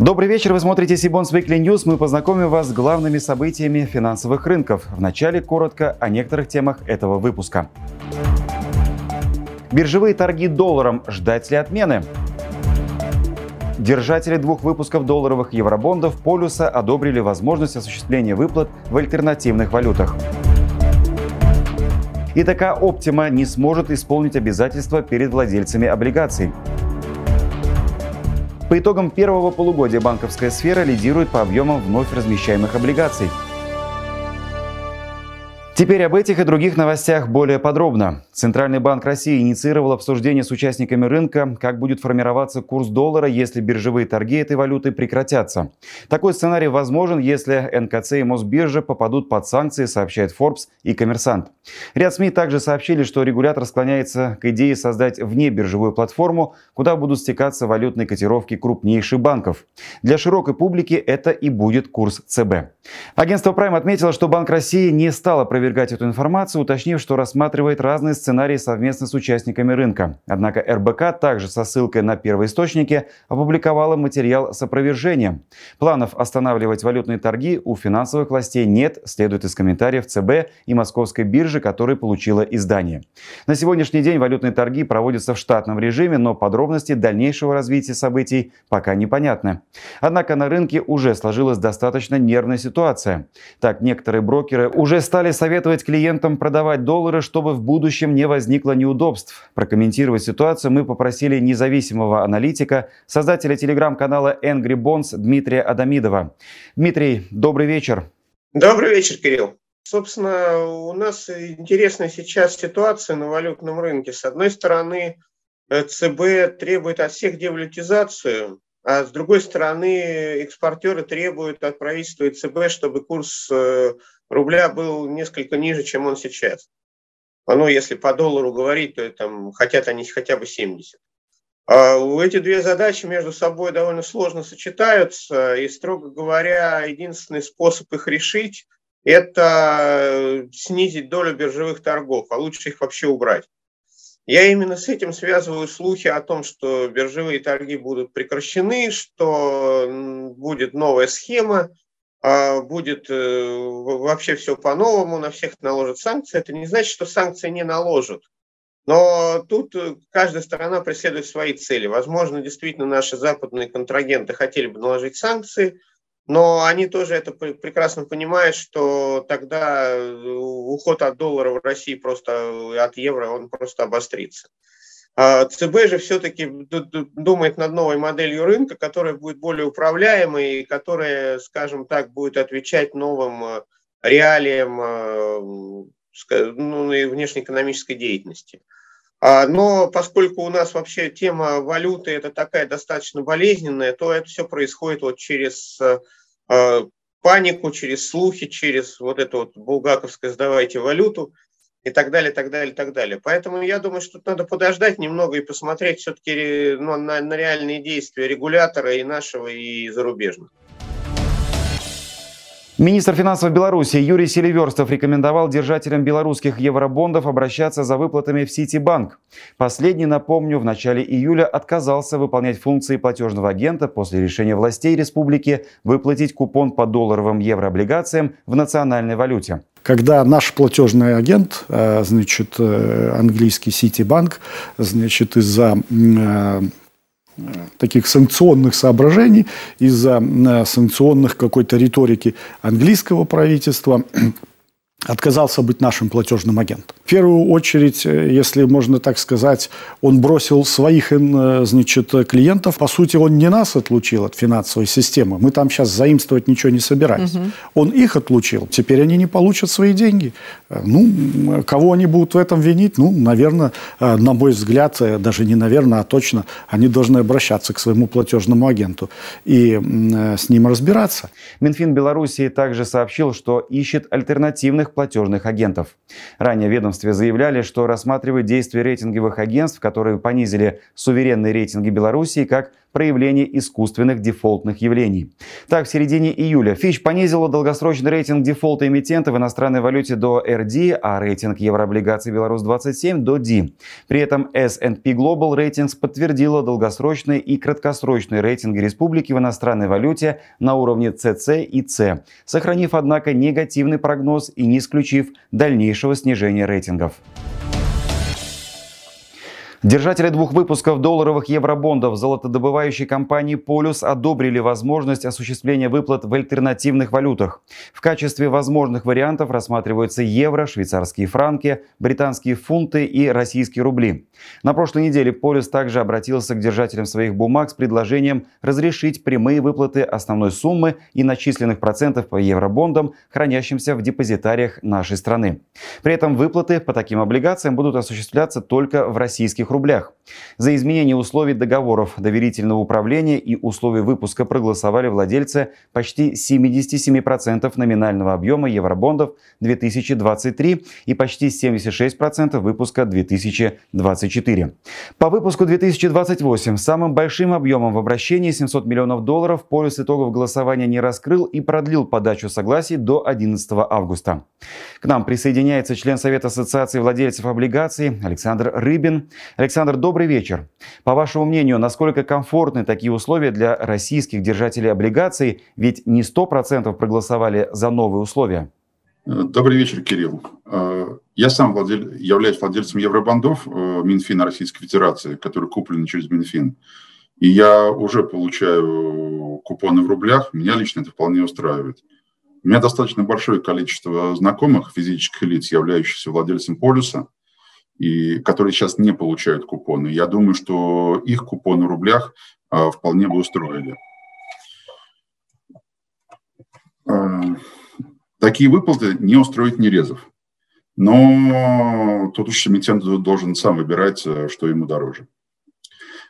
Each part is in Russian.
Добрый вечер, вы смотрите Сибонс Weekly News. Мы познакомим вас с главными событиями финансовых рынков. Вначале коротко о некоторых темах этого выпуска. Биржевые торги долларом. Ждать ли отмены? Держатели двух выпусков долларовых евробондов полюса одобрили возможность осуществления выплат в альтернативных валютах. И такая Оптима не сможет исполнить обязательства перед владельцами облигаций. По итогам первого полугодия банковская сфера лидирует по объемам вновь размещаемых облигаций – Теперь об этих и других новостях более подробно. Центральный банк России инициировал обсуждение с участниками рынка, как будет формироваться курс доллара, если биржевые торги этой валюты прекратятся. Такой сценарий возможен, если НКЦ и Мосбиржа попадут под санкции, сообщает Forbes и Коммерсант. Ряд СМИ также сообщили, что регулятор склоняется к идее создать внебиржевую платформу, куда будут стекаться валютные котировки крупнейших банков. Для широкой публики это и будет курс ЦБ. Агентство Prime отметило, что Банк России не стало проверять опровергать эту информацию, уточнив, что рассматривает разные сценарии совместно с участниками рынка. Однако РБК также со ссылкой на первоисточники опубликовала материал с опровержением. Планов останавливать валютные торги у финансовых властей нет, следует из комментариев ЦБ и Московской биржи, которые получила издание. На сегодняшний день валютные торги проводятся в штатном режиме, но подробности дальнейшего развития событий пока непонятны. Однако на рынке уже сложилась достаточно нервная ситуация. Так, некоторые брокеры уже стали советовать советовать клиентам продавать доллары, чтобы в будущем не возникло неудобств. Прокомментировать ситуацию мы попросили независимого аналитика, создателя телеграм-канала Angry Bonds Дмитрия Адамидова. Дмитрий, добрый вечер. Добрый вечер, Кирилл. Собственно, у нас интересная сейчас ситуация на валютном рынке. С одной стороны, э, ЦБ требует от всех девалютизацию, а с другой стороны, экспортеры требуют от правительства и ЦБ, чтобы курс э, рубля был несколько ниже, чем он сейчас. Ну, если по доллару говорить, то там хотят они хотя бы 70. А эти две задачи между собой довольно сложно сочетаются, и, строго говоря, единственный способ их решить – это снизить долю биржевых торгов, а лучше их вообще убрать. Я именно с этим связываю слухи о том, что биржевые торги будут прекращены, что будет новая схема, а, будет э, вообще все по-новому, на всех наложат санкции. Это не значит, что санкции не наложат. Но тут э, каждая сторона преследует свои цели. Возможно, действительно наши западные контрагенты хотели бы наложить санкции, но они тоже это прекрасно понимают, что тогда э, уход от доллара в России просто от евро, он просто обострится. А ЦБ же все-таки думает над новой моделью рынка, которая будет более управляемой и которая, скажем так, будет отвечать новым э, реалиям э, ну, внешнеэкономической деятельности. А, но поскольку у нас вообще тема валюты это такая достаточно болезненная, то это все происходит вот через э, панику, через слухи, через вот это вот булгаковское «сдавайте валюту», и так далее, так далее, так далее. Поэтому я думаю, что тут надо подождать немного и посмотреть все-таки ну, на, на реальные действия регулятора и нашего, и зарубежных. Министр финансов Беларуси Юрий Селиверстов рекомендовал держателям белорусских евробондов обращаться за выплатами в Ситибанк. Последний, напомню, в начале июля отказался выполнять функции платежного агента после решения властей республики выплатить купон по долларовым еврооблигациям в национальной валюте. Когда наш платежный агент, э, значит, э, английский Ситибанк, значит, из-за э, таких санкционных соображений, из-за санкционных какой-то риторики английского правительства отказался быть нашим платежным агентом. В первую очередь, э, если можно так сказать, он бросил своих э, значит, клиентов. По сути, он не нас отлучил от финансовой системы. Мы там сейчас заимствовать ничего не собираемся. Угу. Он их отлучил. Теперь они не получат свои деньги. Э, ну, кого они будут в этом винить? Ну, наверное, на мой взгляд, даже не наверное, а точно, они должны обращаться к своему платежному агенту и с ним разбираться. Минфин Белоруссии также сообщил, что ищет альтернативных крупных платежных агентов. Ранее ведомстве заявляли, что рассматривают действия рейтинговых агентств, которые понизили суверенные рейтинги Белоруссии как проявление искусственных дефолтных явлений. Так, в середине июля Fitch понизила долгосрочный рейтинг дефолта эмитента в иностранной валюте до RD, а рейтинг еврооблигаций Беларусь-27 до D. При этом S&P Global Ratings подтвердила долгосрочные и краткосрочные рейтинги республики в иностранной валюте на уровне CC и C, сохранив, однако, негативный прогноз и не исключив дальнейшего снижения рейтингов. Держатели двух выпусков долларовых евробондов золотодобывающей компании «Полюс» одобрили возможность осуществления выплат в альтернативных валютах. В качестве возможных вариантов рассматриваются евро, швейцарские франки, британские фунты и российские рубли. На прошлой неделе «Полюс» также обратился к держателям своих бумаг с предложением разрешить прямые выплаты основной суммы и начисленных процентов по евробондам, хранящимся в депозитариях нашей страны. При этом выплаты по таким облигациям будут осуществляться только в российских российских рублях. За изменение условий договоров доверительного управления и условий выпуска проголосовали владельцы почти 77% номинального объема евробондов 2023 и почти 76% выпуска 2024. По выпуску 2028 самым большим объемом в обращении 700 миллионов долларов полюс итогов голосования не раскрыл и продлил подачу согласий до 11 августа. К нам присоединяется член Совета Ассоциации владельцев облигаций Александр Рыбин. Александр, добрый вечер. По вашему мнению, насколько комфортны такие условия для российских держателей облигаций? Ведь не 100% проголосовали за новые условия. Добрый вечер, Кирилл. Э, я сам владель, являюсь владельцем евробандов э, Минфина Российской Федерации, которые куплены через Минфин. И я уже получаю купоны в рублях. Меня лично это вполне устраивает. У меня достаточно большое количество знакомых физических лиц, являющихся владельцем полюса – и которые сейчас не получают купоны. Я думаю, что их купоны в рублях а, вполне бы устроили. А, такие выплаты не устроить Нерезов. Но тут уж эмитент должен сам выбирать, э, что ему дороже.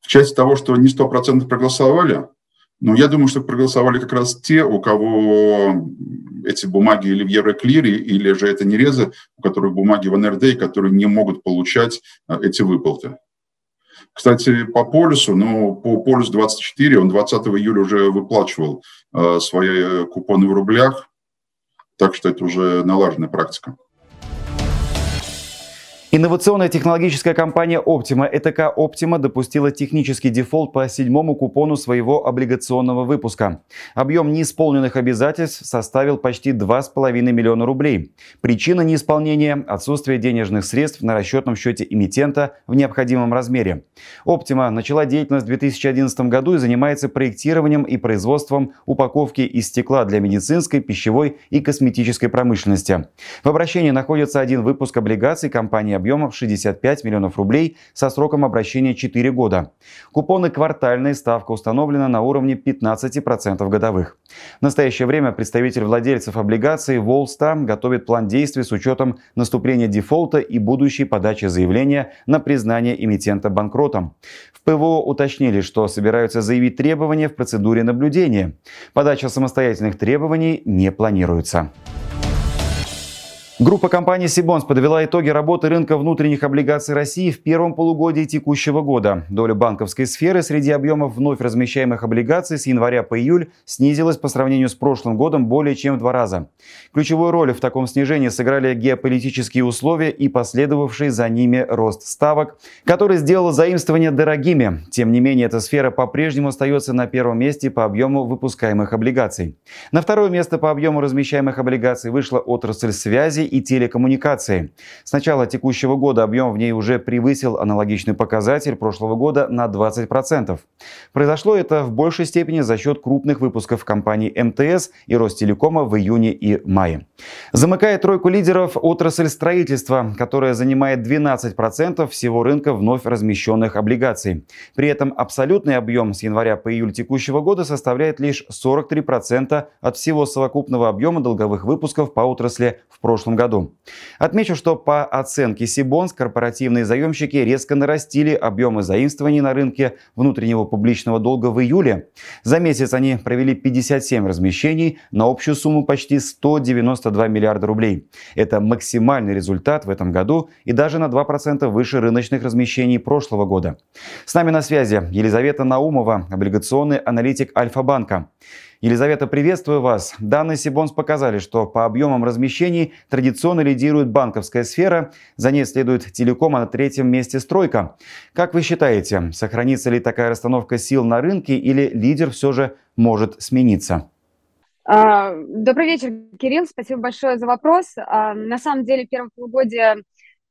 В части того, что не 100% проголосовали, но я думаю, что проголосовали как раз те, у кого эти бумаги или в Евроклире, или же это не резы, у которых бумаги в НРД, которые не могут получать э, эти выплаты. Кстати, по полюсу, ну, по полюс 24, он 20 июля уже выплачивал э, свои купоны в рублях, так что это уже налаженная практика. Инновационная технологическая компания Optima ЭТК Optima допустила технический дефолт по седьмому купону своего облигационного выпуска. Объем неисполненных обязательств составил почти 2,5 миллиона рублей. Причина неисполнения – отсутствие денежных средств на расчетном счете эмитента в необходимом размере. Optima начала деятельность в 2011 году и занимается проектированием и производством упаковки из стекла для медицинской, пищевой и косметической промышленности. В обращении находится один выпуск облигаций компании объемом 65 миллионов рублей со сроком обращения 4 года. Купоны квартальные, ставка установлена на уровне 15% годовых. В настоящее время представитель владельцев облигаций Волста готовит план действий с учетом наступления дефолта и будущей подачи заявления на признание эмитента банкротом. В ПВО уточнили, что собираются заявить требования в процедуре наблюдения. Подача самостоятельных требований не планируется. Группа компаний Сибонс подвела итоги работы рынка внутренних облигаций России в первом полугодии текущего года. Доля банковской сферы среди объемов вновь размещаемых облигаций с января по июль снизилась по сравнению с прошлым годом более чем в два раза. Ключевую роль в таком снижении сыграли геополитические условия и последовавший за ними рост ставок, который сделал заимствования дорогими. Тем не менее, эта сфера по-прежнему остается на первом месте по объему выпускаемых облигаций. На второе место по объему размещаемых облигаций вышла отрасль связи и телекоммуникации. С начала текущего года объем в ней уже превысил аналогичный показатель прошлого года на 20%. Произошло это в большей степени за счет крупных выпусков компаний МТС и Ростелекома в июне и мае. Замыкает тройку лидеров отрасль строительства, которая занимает 12% всего рынка вновь размещенных облигаций. При этом абсолютный объем с января по июль текущего года составляет лишь 43% от всего совокупного объема долговых выпусков по отрасли в прошлом году. Отмечу, что по оценке Сибонс корпоративные заемщики резко нарастили объемы заимствований на рынке внутреннего публичного долга в июле. За месяц они провели 57 размещений на общую сумму почти 192 миллиарда рублей. Это максимальный результат в этом году и даже на 2% выше рыночных размещений прошлого года. С нами на связи Елизавета Наумова, облигационный аналитик Альфа-банка. Елизавета, приветствую вас. Данные Сибонс показали, что по объемам размещений традиционно лидирует банковская сфера, за ней следует телеком, а на третьем месте стройка. Как вы считаете, сохранится ли такая расстановка сил на рынке или лидер все же может смениться? А, добрый вечер, Кирилл. Спасибо большое за вопрос. А, на самом деле, первое полугодие,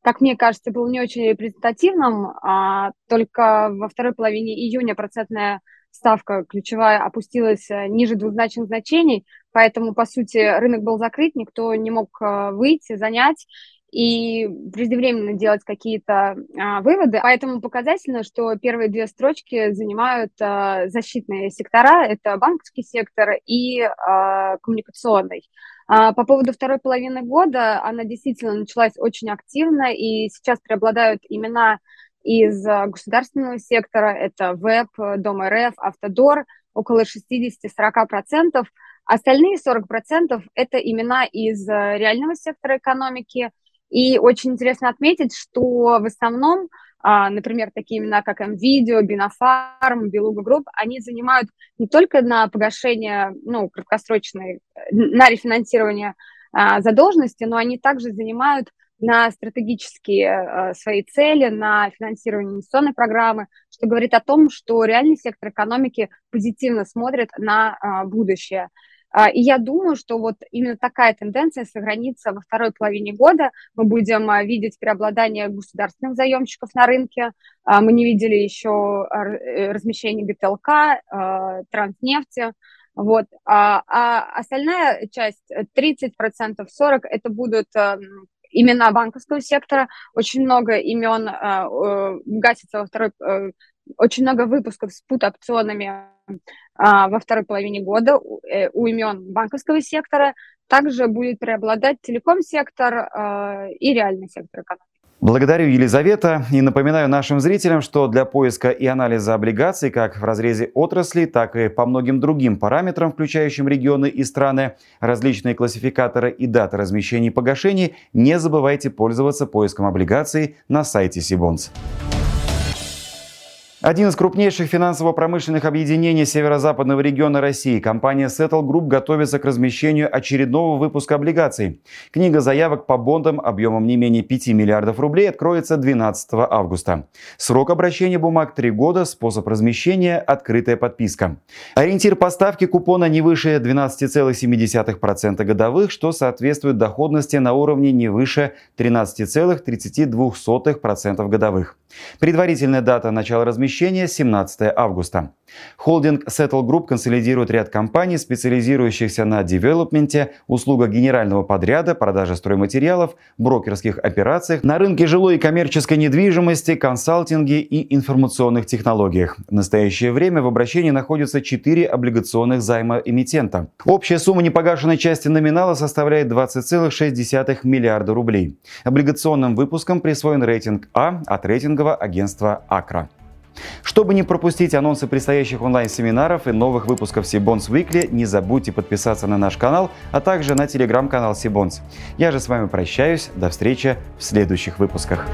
как мне кажется, было не очень репрезентативным. А, только во второй половине июня процентная ставка ключевая опустилась э, ниже двузначных значений, поэтому, по сути, рынок был закрыт, никто не мог э, выйти, занять и преждевременно делать какие-то а, выводы. Поэтому показательно, что первые две строчки занимают а, защитные сектора. Это банковский сектор и а, коммуникационный. По поводу второй половины года, она действительно началась очень активно, и сейчас преобладают имена из э, государственного сектора. Это ВЭБ, Дом РФ, Автодор, около 60-40%. Остальные 40% это имена из э, реального сектора экономики. И очень интересно отметить, что в основном, а, например, такие имена, как NVIDIA, Бинофарм, Белуга Групп, они занимают не только на погашение, ну, краткосрочной, э, на рефинансирование а, задолженности, но они также занимают на стратегические э, свои цели, на финансирование инвестиционной программы, что говорит о том, что реальный сектор экономики позитивно смотрит на э, будущее. А, и я думаю, что вот именно такая тенденция сохранится во второй половине года. Мы будем э, видеть преобладание государственных заемщиков на рынке. А, мы не видели еще размещение ГТЛК, Транснефти. Вот. А, а остальная часть, 30%, 40% это будут имена банковского сектора, очень много имен э, гасится во второй, э, очень много выпусков с пут-опционами э, во второй половине года у, э, у имен банковского сектора. Также будет преобладать телеком-сектор э, и реальный сектор экономики. Благодарю, Елизавета. И напоминаю нашим зрителям, что для поиска и анализа облигаций как в разрезе отрасли, так и по многим другим параметрам, включающим регионы и страны, различные классификаторы и даты размещений и погашений, не забывайте пользоваться поиском облигаций на сайте Сибонс. Один из крупнейших финансово-промышленных объединений северо-западного региона России, компания Settle Group готовится к размещению очередного выпуска облигаций. Книга заявок по бондам объемом не менее 5 миллиардов рублей откроется 12 августа. Срок обращения бумаг 3 года, способ размещения – открытая подписка. Ориентир поставки купона не выше 12,7% годовых, что соответствует доходности на уровне не выше 13,32% годовых. Предварительная дата начала размещения – 17 августа. Холдинг Settle Group консолидирует ряд компаний, специализирующихся на девелопменте, услугах генерального подряда, продаже стройматериалов, брокерских операциях, на рынке жилой и коммерческой недвижимости, консалтинге и информационных технологиях. В настоящее время в обращении находятся 4 облигационных займа эмитента. Общая сумма непогашенной части номинала составляет 20,6 миллиарда рублей. Облигационным выпуском присвоен рейтинг А от рейтингового агентства «Акра». Чтобы не пропустить анонсы предстоящих онлайн-семинаров и новых выпусков Сибонс Weekly, не забудьте подписаться на наш канал, а также на телеграм-канал Сибонс. Я же с вами прощаюсь. До встречи в следующих выпусках.